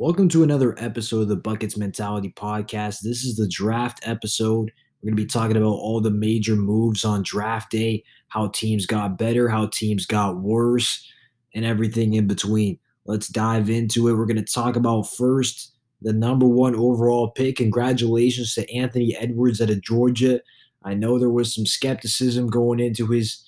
Welcome to another episode of the Buckets Mentality Podcast. This is the draft episode. We're going to be talking about all the major moves on draft day, how teams got better, how teams got worse, and everything in between. Let's dive into it. We're going to talk about first the number one overall pick. Congratulations to Anthony Edwards out of Georgia. I know there was some skepticism going into his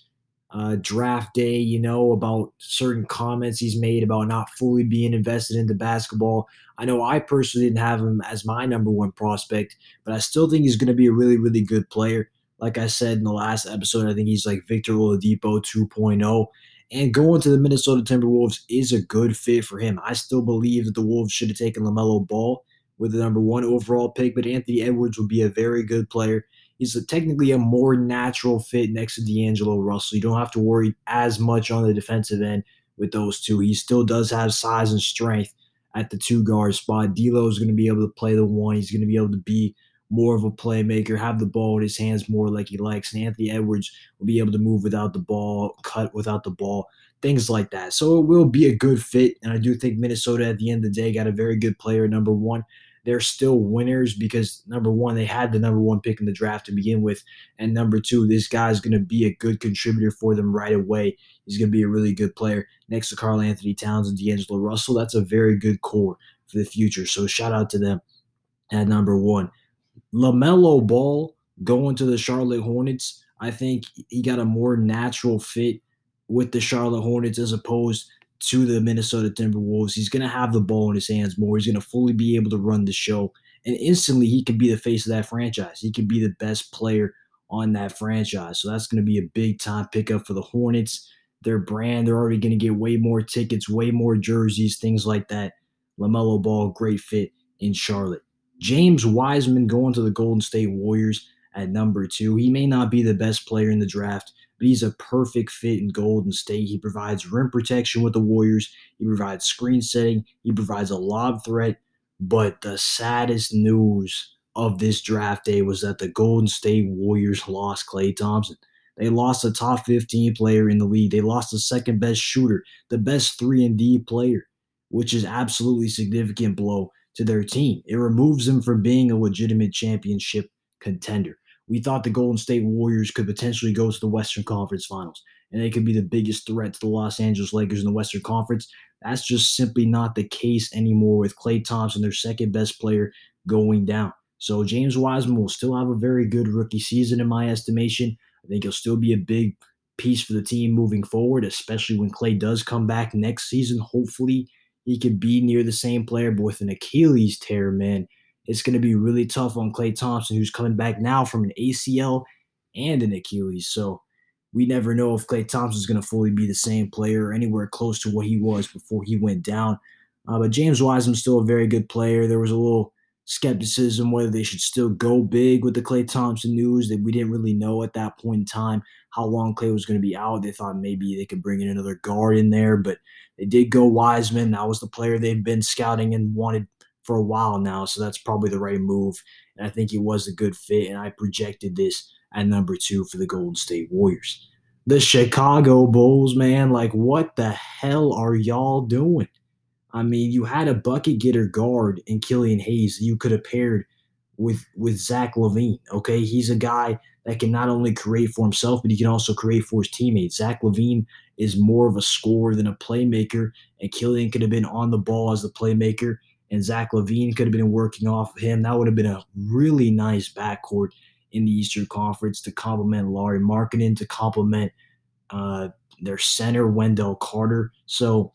uh, draft day, you know, about certain comments he's made about not fully being invested into basketball. I know I personally didn't have him as my number one prospect, but I still think he's going to be a really, really good player. Like I said in the last episode, I think he's like Victor Oladipo 2.0. And going to the Minnesota Timberwolves is a good fit for him. I still believe that the Wolves should have taken LaMelo Ball with the number one overall pick, but Anthony Edwards would be a very good player he's a, technically a more natural fit next to D'Angelo Russell. You don't have to worry as much on the defensive end with those two. He still does have size and strength at the two guard spot. D'Lo is going to be able to play the one. He's going to be able to be more of a playmaker, have the ball in his hands more like he likes. And Anthony Edwards will be able to move without the ball, cut without the ball, things like that. So it will be a good fit. And I do think Minnesota at the end of the day got a very good player, number one they're still winners because number one, they had the number one pick in the draft to begin with, and number two, this guy's going to be a good contributor for them right away. He's going to be a really good player next to Karl-Anthony Towns and D'Angelo Russell. That's a very good core for the future. So shout out to them at number one. LaMelo Ball going to the Charlotte Hornets. I think he got a more natural fit with the Charlotte Hornets as opposed to the Minnesota Timberwolves. He's going to have the ball in his hands more. He's going to fully be able to run the show. And instantly, he could be the face of that franchise. He could be the best player on that franchise. So that's going to be a big time pickup for the Hornets. Their brand, they're already going to get way more tickets, way more jerseys, things like that. LaMelo Ball, great fit in Charlotte. James Wiseman going to the Golden State Warriors at number two. He may not be the best player in the draft, but he's a perfect fit in Golden State. He provides rim protection with the Warriors, he provides screen setting, he provides a lob threat. But the saddest news of this draft day was that the Golden State Warriors lost Klay Thompson. They lost a top 15 player in the league. They lost the second best shooter, the best 3 and D player, which is absolutely significant blow to their team. It removes them from being a legitimate championship contender we thought the Golden State Warriors could potentially go to the Western Conference Finals and they could be the biggest threat to the Los Angeles Lakers in the Western Conference. That's just simply not the case anymore with Klay Thompson, their second best player, going down. So James Wiseman will still have a very good rookie season in my estimation. I think he'll still be a big piece for the team moving forward, especially when Klay does come back next season. Hopefully, he could be near the same player, but with an Achilles tear, man, it's going to be really tough on Klay Thompson, who's coming back now from an ACL and an Achilles. So we never know if Klay Thompson is going to fully be the same player or anywhere close to what he was before he went down. Uh, but James Wiseman's still a very good player. There was a little skepticism whether they should still go big with the Klay Thompson news that we didn't really know at that point in time how long Klay was going to be out. They thought maybe they could bring in another guard in there, but they did go Wiseman. That was the player they've been scouting and wanted for a while now, so that's probably the right move. And I think it was a good fit, and I projected this at number two for the Golden State Warriors. The Chicago Bulls, man, like what the hell are y'all doing? I mean, you had a bucket getter guard in Killian Hayes you could have paired with with Zach LaVine. Okay, he's a guy that can not only create for himself, but he can also create for his teammates. Zach LaVine is more of a scorer than a playmaker, and Killian could have been on the ball as the playmaker and Zach LaVine could have been working off of him. That would have been a really nice backcourt in the Eastern Conference to complement Lauri Markkanen, to complement uh, their center, Wendell Carter. So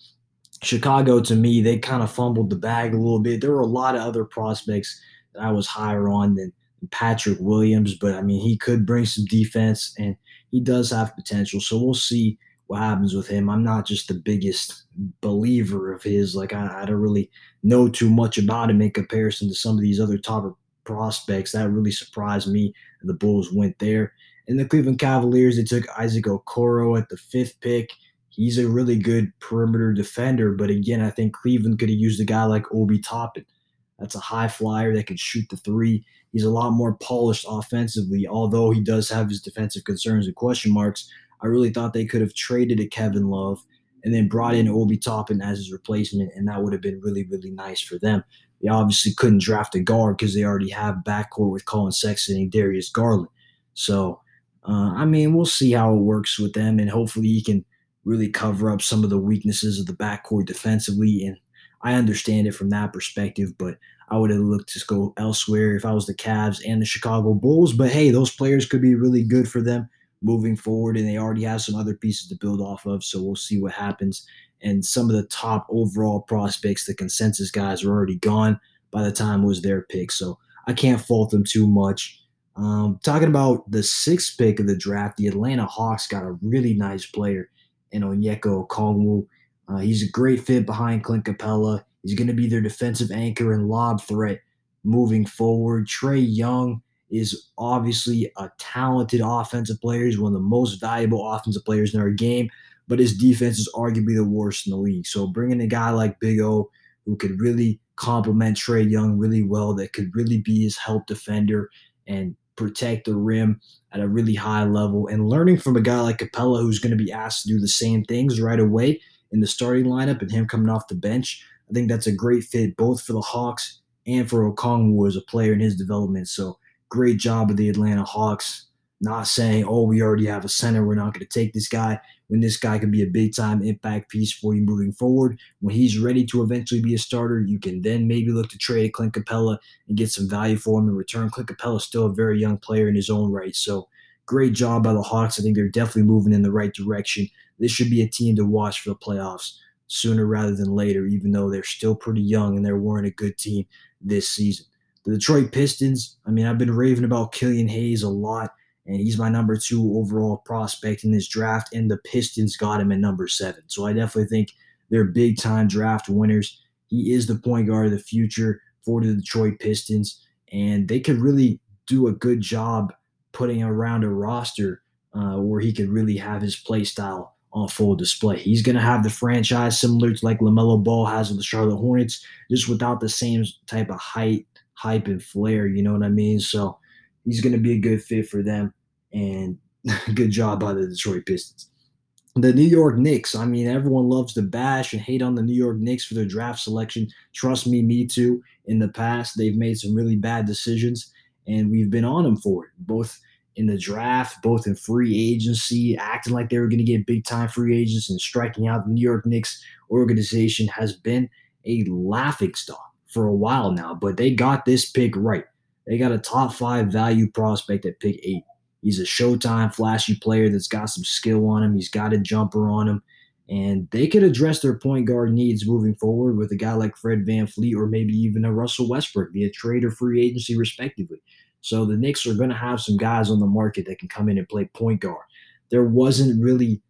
Chicago, to me, they kind of fumbled the bag a little bit. There were a lot of other prospects that I was higher on than Patrick Williams, but I mean, he could bring some defense and he does have potential. So we'll see what happens with him. I'm not just the biggest believer of his. Like I, I don't really know too much about him in comparison to some of these other top prospects. That really surprised me. The Bulls went there. And the Cleveland Cavaliers, they took Isaac Okoro at the fifth pick. He's a really good perimeter defender, but again, I think Cleveland could have used a guy like Obi Toppin. That's a high flyer that can shoot the three. He's a lot more polished offensively, although he does have his defensive concerns and question marks. I really thought they could have traded a Kevin Love and then brought in Obi Toppin as his replacement, and that would have been really, really nice for them. They obviously couldn't draft a guard because they already have backcourt with Collin Sexton and Darius Garland. So, uh, I mean, we'll see how it works with them, and hopefully he can really cover up some of the weaknesses of the backcourt defensively. And I understand it from that perspective, but I would have looked to go elsewhere if I was the Cavs and the Chicago Bulls. But hey, those players could be really good for them moving forward, and they already have some other pieces to build off of. So we'll see what happens. And some of the top overall prospects, the consensus guys, are already gone by the time it was their pick. So I can't fault them too much. Um, talking about the sixth pick of the draft, the Atlanta Hawks got a really nice player in Onyeka Okongwu. Uh, he's a great fit behind Clint Capela. He's going to be their defensive anchor and lob threat moving forward. Trae Young is obviously a talented offensive player. He's one of the most valuable offensive players in our game, but his defense is arguably the worst in the league. So bringing a guy like Big O who could really complement Trae Young really well, that could really be his help defender and protect the rim at a really high level, and learning from a guy like Capela who's going to be asked to do the same things right away in the starting lineup and him coming off the bench. I think that's a great fit both for the Hawks and for Okongwu as a player in his development. So great job of the Atlanta Hawks not saying, oh, we already have a center. We're not going to take this guy when this guy can be a big time impact piece for you moving forward. When he's ready to eventually be a starter, you can then maybe look to trade Clint Capela and get some value for him in return. Clint Capela is still a very young player in his own right. So great job by the Hawks. I think they're definitely moving in the right direction. This should be a team to watch for the playoffs sooner rather than later, even though they're still pretty young and they weren't a good team this season. The Detroit Pistons, I mean, I've been raving about Killian Hayes a lot and he's my number two overall prospect in this draft. And the Pistons got him at number seven. So I definitely think they're big time draft winners. He is the point guard of the future for the Detroit Pistons, and they could really do a good job putting around a roster uh, where he could really have his play style on full display. He's going to have the franchise similar to like LaMelo Ball has with the Charlotte Hornets, just without the same type of height, hype, and flair. You know what I mean? So he's going to be a good fit for them. And good job by the Detroit Pistons. The New York Knicks. I mean, everyone loves to bash and hate on the New York Knicks for their draft selection. Trust me, me too. In the past, they've made some really bad decisions, and we've been on them for it, both in the draft, both in free agency, acting like they were going to get big time free agents and striking out. The New York Knicks organization has been a laughing stock for a while now, but they got this pick right. They got a top five value prospect at pick eight. He's a showtime, flashy player that's got some skill on him. He's got a jumper on him. And they could address their point guard needs moving forward with a guy like Fred VanVleet or maybe even a Russell Westbrook via trade or free agency, respectively. So the Knicks are going to have some guys on the market that can come in and play point guard. There wasn't really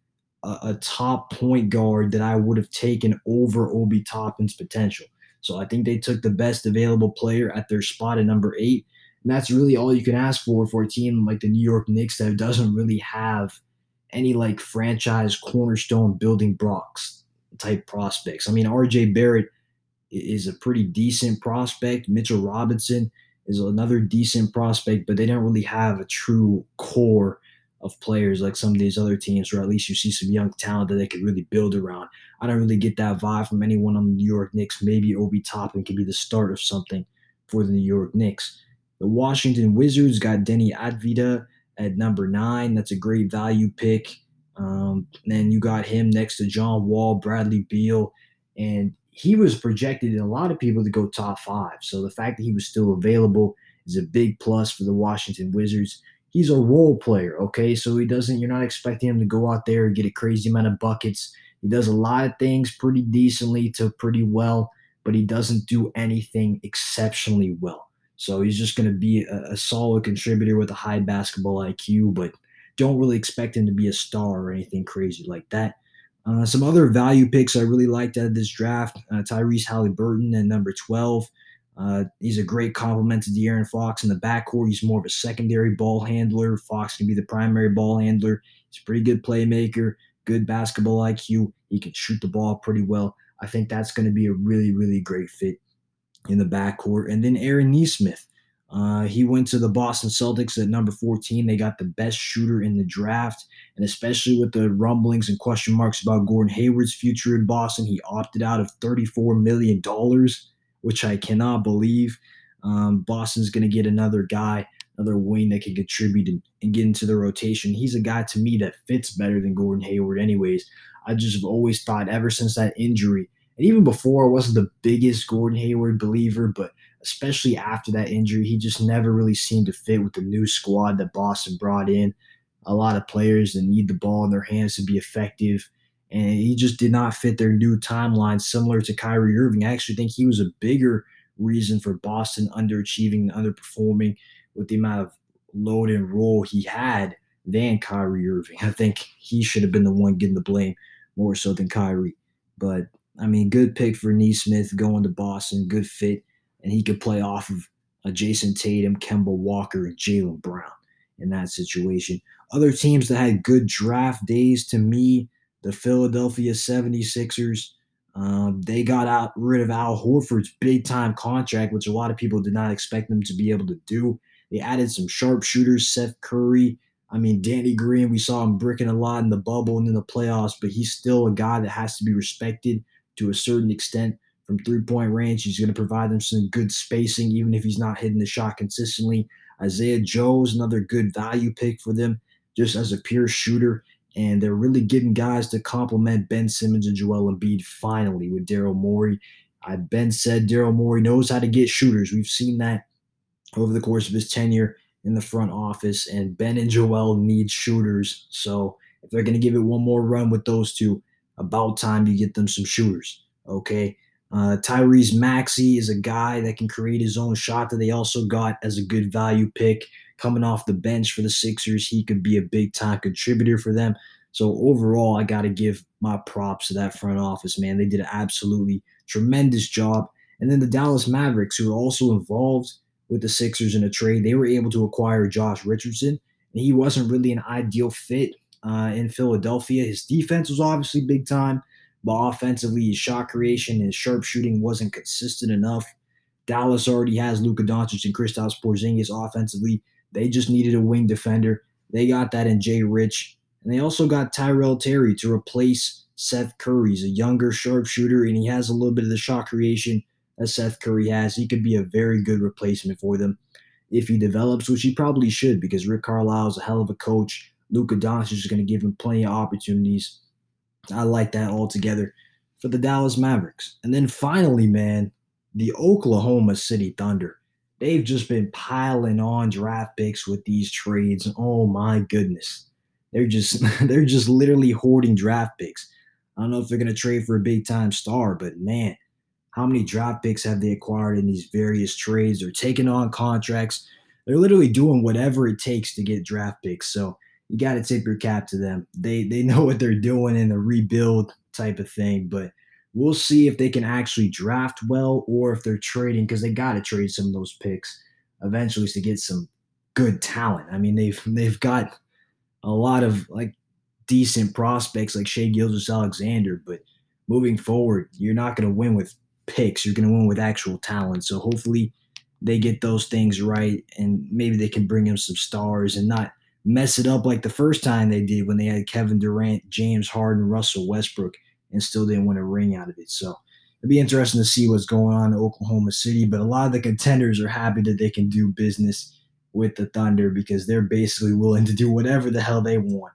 a, a top point guard that I would have taken over Obi Toppin's potential. So I think they took the best available player at their spot at number eight. And that's really all you can ask for for a team like the New York Knicks that doesn't really have any like franchise cornerstone building blocks type prospects. I mean, RJ Barrett is a pretty decent prospect. Mitchell Robinson is another decent prospect, but they don't really have a true core of players like some of these other teams, or at least you see some young talent that they could really build around. I don't really get that vibe from anyone on the New York Knicks. Maybe Obi Toppin could be the start of something for the New York Knicks. The Washington Wizards got Deni Avdija at number nine. That's a great value pick. Um, then you got him next to John Wall, Bradley Beal, and he was projected in a lot of people to go top five. So the fact that he was still available is a big plus for the Washington Wizards. He's a role player, okay? So he doesn't, you're not expecting him to go out there and get a crazy amount of buckets. He does a lot of things pretty decently to pretty well, but he doesn't do anything exceptionally well. So he's just going to be a, a, solid contributor with a high basketball IQ, but don't really expect him to be a star or anything crazy like that. Uh, some other value picks I really liked out of this draft uh, Tyrese Halliburton at number 12. Uh, he's a great complement to De'Aaron Fox in the backcourt. He's more of a secondary ball handler. Fox can be the primary ball handler. He's a pretty good playmaker, good basketball IQ. He can shoot the ball pretty well. I think that's going to be a really, really great fit in the backcourt. And then Aaron Nesmith, Uh, he went to the Boston Celtics at number 14. They got the best shooter in the draft. And especially with the rumblings and question marks about Gordon Hayward's future in Boston, he opted out of $34 million, which I cannot believe. Um, Boston's going to get another guy, another wing that can contribute and, and get into the rotation. He's a guy to me that fits better than Gordon Hayward, anyways. I just have always thought ever since that injury, and even before, I wasn't the biggest Gordon Hayward believer, but especially after that injury, he just never really seemed to fit with the new squad that Boston brought in. A lot of players that need the ball in their hands to be effective. And he just did not fit their new timeline, similar to Kyrie Irving. I actually think he was a bigger reason for Boston underachieving and underperforming with the amount of load and role he had than Kyrie Irving. I think he should have been the one getting the blame more so than Kyrie. But I mean, good pick for Nesmith going to Boston, good fit, and he could play off of a Jayson Tatum, Kemba Walker, and Jaylen Brown in that situation. Other teams that had good draft days to me, the Philadelphia 76ers. Um, they got out rid of Al Horford's big time contract, which a lot of people did not expect them to be able to do. They added some sharpshooters, Seth Curry. I mean, Danny Green, we saw him bricking a lot in the bubble and in the playoffs, but he's still a guy that has to be respected to a certain extent from three point range. He's going to provide them some good spacing, even if he's not hitting the shot consistently. Isaiah Joe is another good value pick for them, just as a pure shooter. And they're really getting guys to complement Ben Simmons and Joel Embiid finally with Daryl Morey. I Ben said Daryl Morey knows how to get shooters. We've seen that over the course of his tenure in the front office, and Ben and Joel need shooters. So if they're going to give it one more run with those two, about time you get them some shooters. Okay. Uh, Tyrese Maxey is a guy that can create his own shot that they also got as a good value pick coming off the bench for the Sixers. He could be a big time contributor for them. So overall, I got to give my props to that front office, man. They did an absolutely tremendous job. And then the Dallas Mavericks, who are also involved with the Sixers in a trade, they were able to acquire Josh Richardson. And he wasn't really an ideal fit uh, in Philadelphia. His defense was obviously big time, but offensively, his shot creation and sharpshooting wasn't consistent enough. Dallas already has Luka Doncic and Kristaps Porzingis offensively. They just needed a wing defender. They got that in Jay Rich, and they also got Tyrell Terry to replace Seth Curry. He's a younger sharpshooter, and he has a little bit of the shot creation that Seth Curry has. He could be a very good replacement for them if he develops, which he probably should, because Rick Carlisle is a hell of a coach. Luka Doncic is going to give him plenty of opportunities. I like that altogether for the Dallas Mavericks. And then finally, man, the Oklahoma City Thunder. They've just been piling on draft picks with these trades. Oh my goodness. They're just they're just literally hoarding draft picks. I don't know if they're going to trade for a big time star, but man, how many draft picks have they acquired in these various trades? They're taking on contracts. They're literally doing whatever it takes to get draft picks. So you got to tip your cap to them. They they know what they're doing in the rebuild type of thing, but we'll see if they can actually draft well or if they're trading because they got to trade some of those picks eventually to get some good talent. I mean, they've they've got a lot of like decent prospects like Shai Gilgeous-Alexander, but moving forward, you're not going to win with picks. You're going to win with actual talent. So hopefully they get those things right and maybe they can bring in some stars and not mess it up like the first time they did when they had Kevin Durant, James Harden, Russell Westbrook, and still didn't win a ring out of it. So it'd be interesting to see what's going on in Oklahoma City. But a lot of the contenders are happy that they can do business with the Thunder because they're basically willing to do whatever the hell they want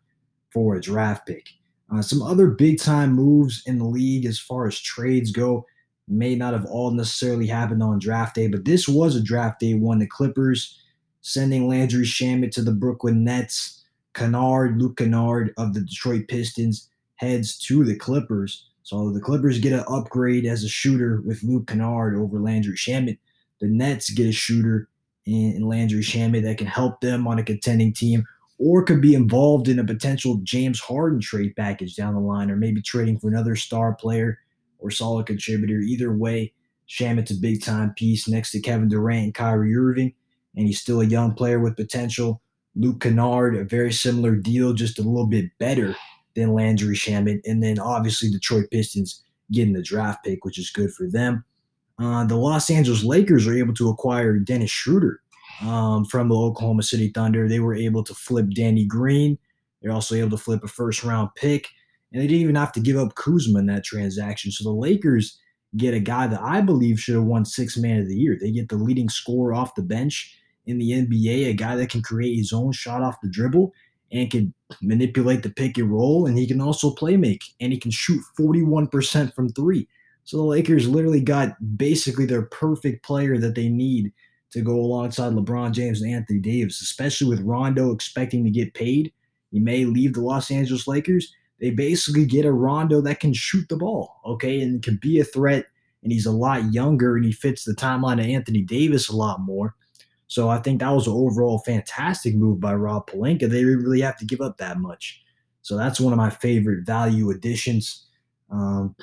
for a draft pick. Uh, some other big time moves in the league as far as trades go may not have all necessarily happened on draft day, but this was a draft day one. The Clippers sending Landry Shamet to the Brooklyn Nets. Kennard, Luke Kennard of the Detroit Pistons heads to the Clippers. So the Clippers get an upgrade as a shooter with Luke Kennard over Landry Shamet. The Nets get a shooter in Landry Shamet that can help them on a contending team or could be involved in a potential James Harden trade package down the line or maybe trading for another star player or solid contributor. Either way, Shamet's a big time piece next to Kevin Durant and Kyrie Irving and he's still a young player with potential. Luke Kennard, a very similar deal, just a little bit better than Landry Shamet. And then obviously Detroit Pistons getting the draft pick, which is good for them. Uh, the Los Angeles Lakers are able to acquire Dennis Schroeder um, from the Oklahoma City Thunder. They were able to flip Danny Green. They're also able to flip a first round pick. And they didn't even have to give up Kuzma in that transaction. So the Lakers get a guy that I believe should have won six man of the year. They get the leading scorer off the bench in the NBA, a guy that can create his own shot off the dribble and can manipulate the pick and roll. And he can also play make and he can shoot 41% from three. So the Lakers literally got basically their perfect player that they need to go alongside LeBron James and Anthony Davis, especially with Rondo expecting to get paid. He may leave the Los Angeles Lakers. They basically get a Rondo that can shoot the ball, okay, and can be a threat. And he's a lot younger and he fits the timeline of Anthony Davis a lot more. So I think that was an overall fantastic move by Rob Pelinka. They really have to give up that much. So that's one of my favorite value additions. Um,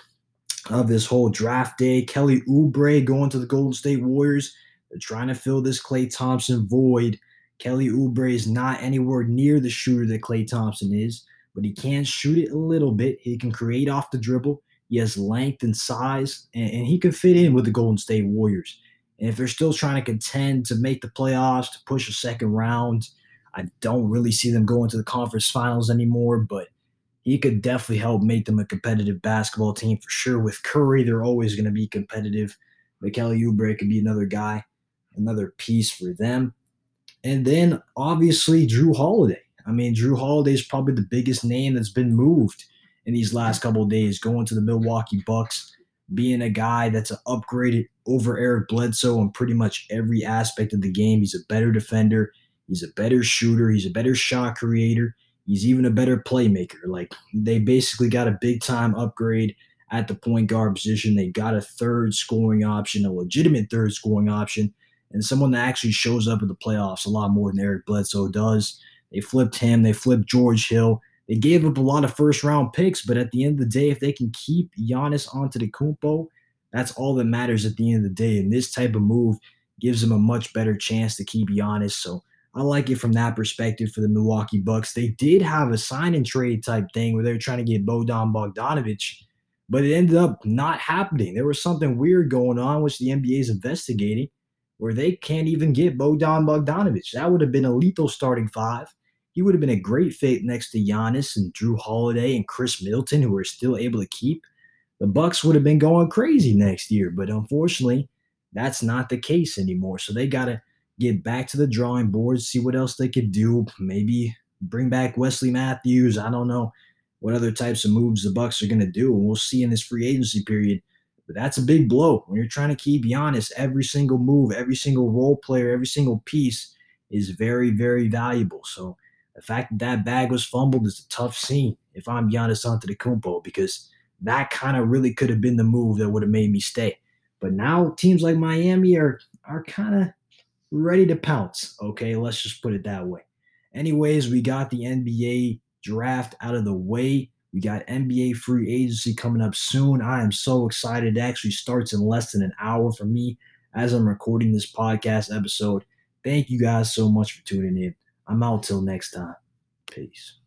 of this whole draft day. Kelly Oubre going to the Golden State Warriors. They're trying to fill this Klay Thompson void. Kelly Oubre is not anywhere near the shooter that Klay Thompson is, but he can shoot it a little bit. He can create off the dribble. He has length and size, and, and he can fit in with the Golden State Warriors. And if they're still trying to contend to make the playoffs, to push a second round, I don't really see them going to the conference finals anymore, but he could definitely help make them a competitive basketball team for sure. With Curry, they're always going to be competitive. Kelly Oubre could be another guy, another piece for them. And then obviously Jrue Holiday. I mean, Jrue Holiday is probably the biggest name that's been moved in these last couple of days, going to the Milwaukee Bucks, being a guy that's upgraded over Eric Bledsoe in pretty much every aspect of the game. He's a better defender, he's a better shooter, he's a better shot creator. He's even a better playmaker. Like they basically got a big time upgrade at the point guard position. They got a third scoring option, a legitimate third scoring option, and someone that actually shows up in the playoffs a lot more than Eric Bledsoe does. They flipped him. They flipped George Hill. They gave up a lot of first round picks, but at the end of the day, if they can keep Giannis Antetokounmpo, that's all that matters at the end of the day. And this type of move gives them a much better chance to keep Giannis. So I like it from that perspective for the Milwaukee Bucks. They did have a sign and trade type thing where they were trying to get Bojan Bogdanovic, but it ended up not happening. There was something weird going on, which the NBA is investigating, where they can't even get Bojan Bogdanovic. That would have been a lethal starting five. He would have been a great fit next to Giannis and Jrue Holiday and Khris Middleton, who are still able to keep. The Bucks would have been going crazy next year, but unfortunately, that's not the case anymore. So they got to get back to the drawing board, see what else they could do. Maybe bring back Wesley Matthews. I don't know what other types of moves the Bucks are going to do, and we'll see in this free agency period. But that's a big blow when you're trying to keep Giannis. Every single move, every single role player, every single piece is very, very valuable. So the fact that that bag was fumbled is a tough scene if I'm Giannis Antetokounmpo because that kind of really could have been the move that would have made me stay. But now teams like Miami are are kind of ready to pounce. Okay, let's just put it that way. Anyways, we got the NBA draft out of the way. We got NBA free agency coming up soon. I am so excited. It actually starts in less than an hour for me as I'm recording this podcast episode. Thank you guys so much for tuning in. I'm out till next time. Peace.